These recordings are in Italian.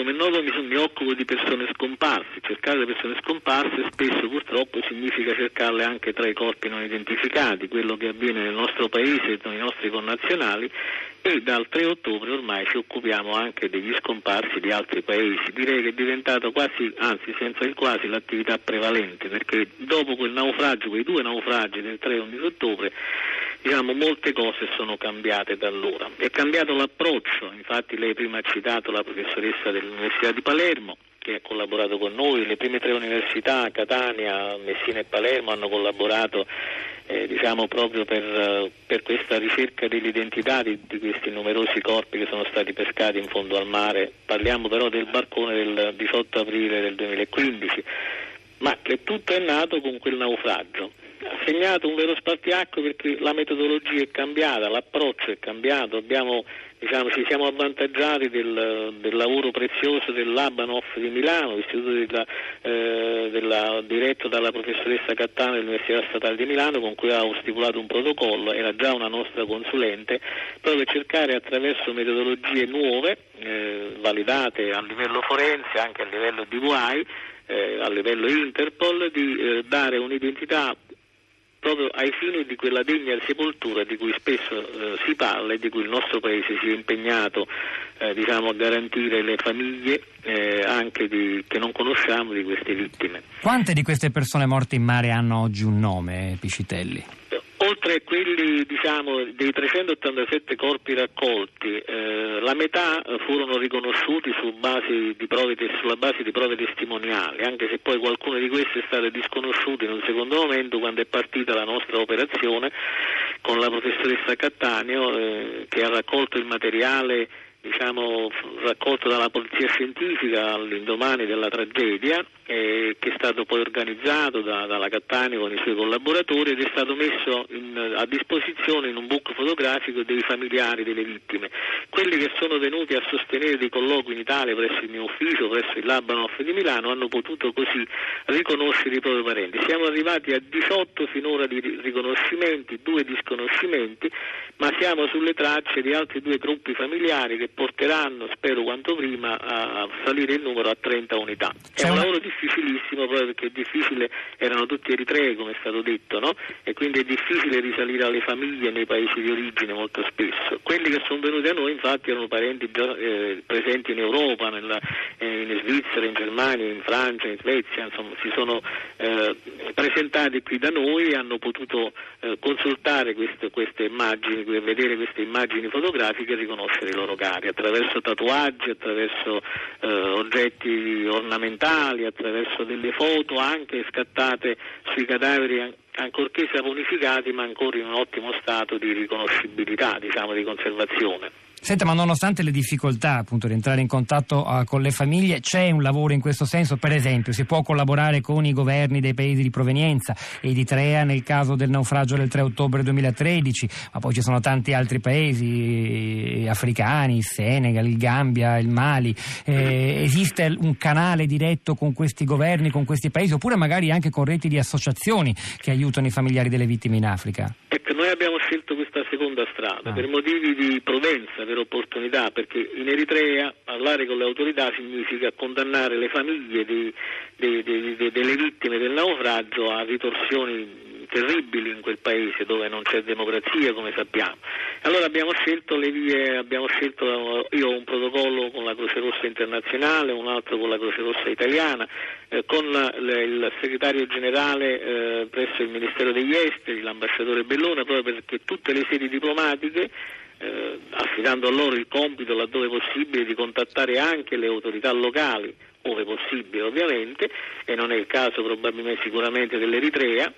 come noto mi, mi, occupo di persone scomparse, cercare le persone scomparse spesso purtroppo significa cercarle anche tra i corpi non identificati, quello che avviene nel nostro paese e nei nostri connazionali e dal 3 ottobre ormai ci occupiamo anche degli scomparsi di altri paesi. Direi che è diventato quasi, anzi senza il quasi, l'attività prevalente perché dopo quel naufragio, quei due naufragi del 3 e 11 ottobre, diciamo, molte cose sono cambiate da allora. È cambiato l'approccio, infatti lei prima ha citato la professoressa dell'Università di Palermo che ha collaborato con noi, le prime tre università, Catania, Messina e Palermo, hanno collaborato eh, diciamo proprio per, per, questa ricerca dell'identità di, di, questi numerosi corpi che sono stati pescati in fondo al mare. Parliamo però del barcone del 18 aprile del 2015, ma che tutto è nato con quel naufragio. Ha segnato un vero spartiacque perché la metodologia è cambiata, l'approccio è cambiato, abbiamo diciamo, ci siamo avvantaggiati del, del, lavoro prezioso del Labanoff di Milano, istituto della, eh, della, diretto dalla professoressa Cattano dell'Università Statale di Milano con cui avevo stipulato un protocollo, era già una nostra consulente, proprio per cercare attraverso metodologie nuove, eh, validate a livello forense, anche a livello di WAI, eh, a livello Interpol, di eh, dare un'identità proprio ai fini di quella degna sepoltura di cui spesso eh, si parla e di cui il nostro Paese si è impegnato eh, diciamo, a garantire le famiglie eh, anche di, che non conosciamo di queste vittime. Quante di queste persone morte in mare hanno oggi un nome, Piscitelli? Oltre a quelli diciamo, dei 387 corpi raccolti, eh, la metà furono riconosciuti base prove, sulla base di prove testimoniali, anche se poi qualcuno di questi è stato disconosciuto in un secondo momento quando è partita la nostra operazione con la professoressa Cattaneo eh, che ha raccolto il materiale diciamo, raccolto dalla polizia scientifica all'indomani della tragedia, eh, che è stato poi organizzato da, dalla Cattaneo con i suoi collaboratori ed è stato messo in, a disposizione in un book fotografico dei familiari delle vittime. Quelli che sono venuti a sostenere dei colloqui in Italia presso il mio ufficio, presso il Labanoff di Milano, hanno potuto così riconoscere i propri parenti. Siamo arrivati a 18 finora di riconoscimenti, due disconoscimenti, ma siamo sulle tracce di altri due gruppi familiari che porteranno, spero quanto prima, a salire il numero a 30 unità. È un lavoro difficilissimo proprio perché è difficile, erano tutti eritrei come è stato detto, no? e quindi è difficile risalire alle famiglie nei paesi di origine molto spesso. Quelli che sono venuti a noi infatti erano parenti già eh, presenti in Europa, nella, eh, in Svizzera, in Germania, in Francia, in Svezia, insomma si sono eh, presentati qui da noi e hanno potuto eh, consultare queste, queste immagini, vedere queste immagini fotografiche e riconoscere i loro cari particolari, attraverso tatuaggi, attraverso eh, oggetti ornamentali, attraverso delle foto anche scattate sui cadaveri ancorché saponificati ma ancora in un ottimo stato di riconoscibilità, diciamo, di conservazione. Senta, ma nonostante le difficoltà appunto di entrare in contatto uh, con le famiglie, c'è un lavoro in questo senso? Per esempio, si può collaborare con i governi dei paesi di provenienza, Eritrea nel caso del naufragio del 3 ottobre 2013, ma poi ci sono tanti altri paesi eh, africani, il Senegal, il Gambia, il Mali. Eh, esiste un canale diretto con questi governi, con questi paesi, oppure magari anche con reti di associazioni che aiutano i familiari delle vittime in Africa? Noi abbiamo questa seconda strada ah. per motivi di prudenza per opportunità, perché in Eritrea parlare con le autorità significa condannare le famiglie di, di, di, delle vittime del naufragio a ritorsioni terribili in quel paese dove non c'è democrazia come sappiamo. Allora abbiamo scelto le vie, abbiamo scelto, io ho un protocollo con la Croce Rossa internazionale, un altro con la Croce Rossa italiana, eh, con le, il segretario generale eh, presso il Ministero degli Esteri, l'ambasciatore Bellone, proprio perché tutte le sedi diplomatiche eh, affidando a loro il compito laddove possibile di contattare anche le autorità locali, ove possibile ovviamente, e non è il caso probabilmente sicuramente dell'Eritrea,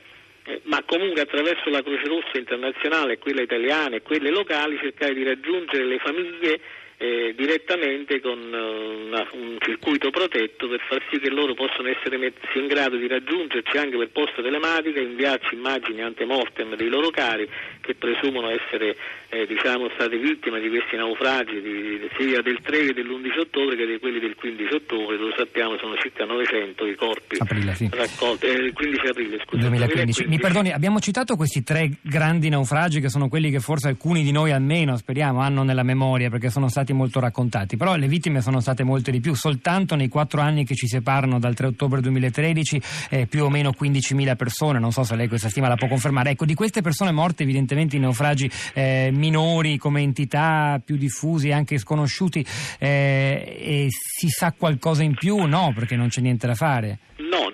ma comunque attraverso la Croce Rossa internazionale, quella italiana e quelle locali cercare di raggiungere le famiglie eh, direttamente con uh, una, un circuito protetto per far sì che loro possano essere messi in grado di raggiungerci anche per posta telematica e inviarci immagini antemortem dei loro cari che presumono essere eh, diciamo, state vittime di questi naufragi di, sia del 3 che dell'11 ottobre che di quelli del 15 ottobre, lo sappiamo sono circa 900 i corpi aprile, sì. raccolti, eh, il 15 aprile scusa. 2015. 2015. Mi perdoni, abbiamo citato questi tre grandi naufragi che sono quelli che forse alcuni di noi almeno speriamo hanno nella memoria perché sono stati stati molto raccontati, però le vittime sono state molte di più, soltanto nei quattro anni che ci separano dal 3 ottobre 2013 eh, più o meno 15.000 persone, non so se lei questa stima la può confermare. Ecco, di queste persone morte evidentemente in naufragi eh, minori come entità più diffusi, anche sconosciuti, eh, si sa qualcosa in più? No, perché non c'è niente da fare.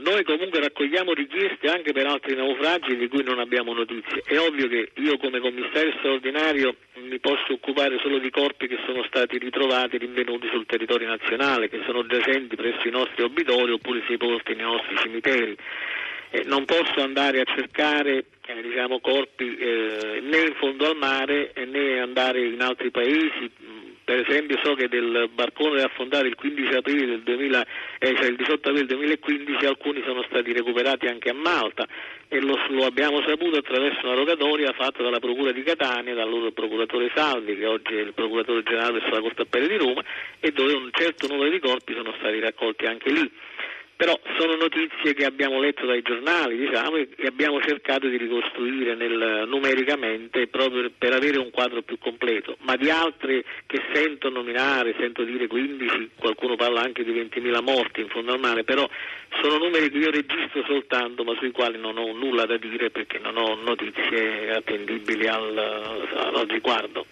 No, noi comunque raccogliamo richieste anche per altri naufragi di cui non abbiamo notizie. È ovvio che io come commissario straordinario mi posso occupare solo di corpi che sono stati ritrovati rinvenuti sul territorio nazionale, che sono giacenti presso i nostri obitori oppure sepolti nei nostri cimiteri. Eh, non posso andare a cercare eh, diciamo, corpi eh, né in fondo al mare né andare in altri paesi per esempio so che del barcone affondato il 15 aprile del 2000, eh, cioè il 18 aprile 2015 alcuni sono stati recuperati anche a Malta. E lo, lo, abbiamo saputo attraverso una rogatoria fatta dalla Procura di Catania, dal loro procuratore Salvi, che oggi è il procuratore generale presso la Corte Appelli di Roma, e dove un certo numero di corpi sono stati raccolti anche lì però sono notizie che abbiamo letto dai giornali diciamo, e abbiamo cercato di ricostruire nel, numericamente proprio per avere un quadro più completo, ma di altre che sento nominare, sento dire 15, qualcuno parla anche di 20.000 morti in fondo al mare, però sono numeri che io registro soltanto ma sui quali non ho nulla da dire perché non ho notizie attendibili al, al riguardo.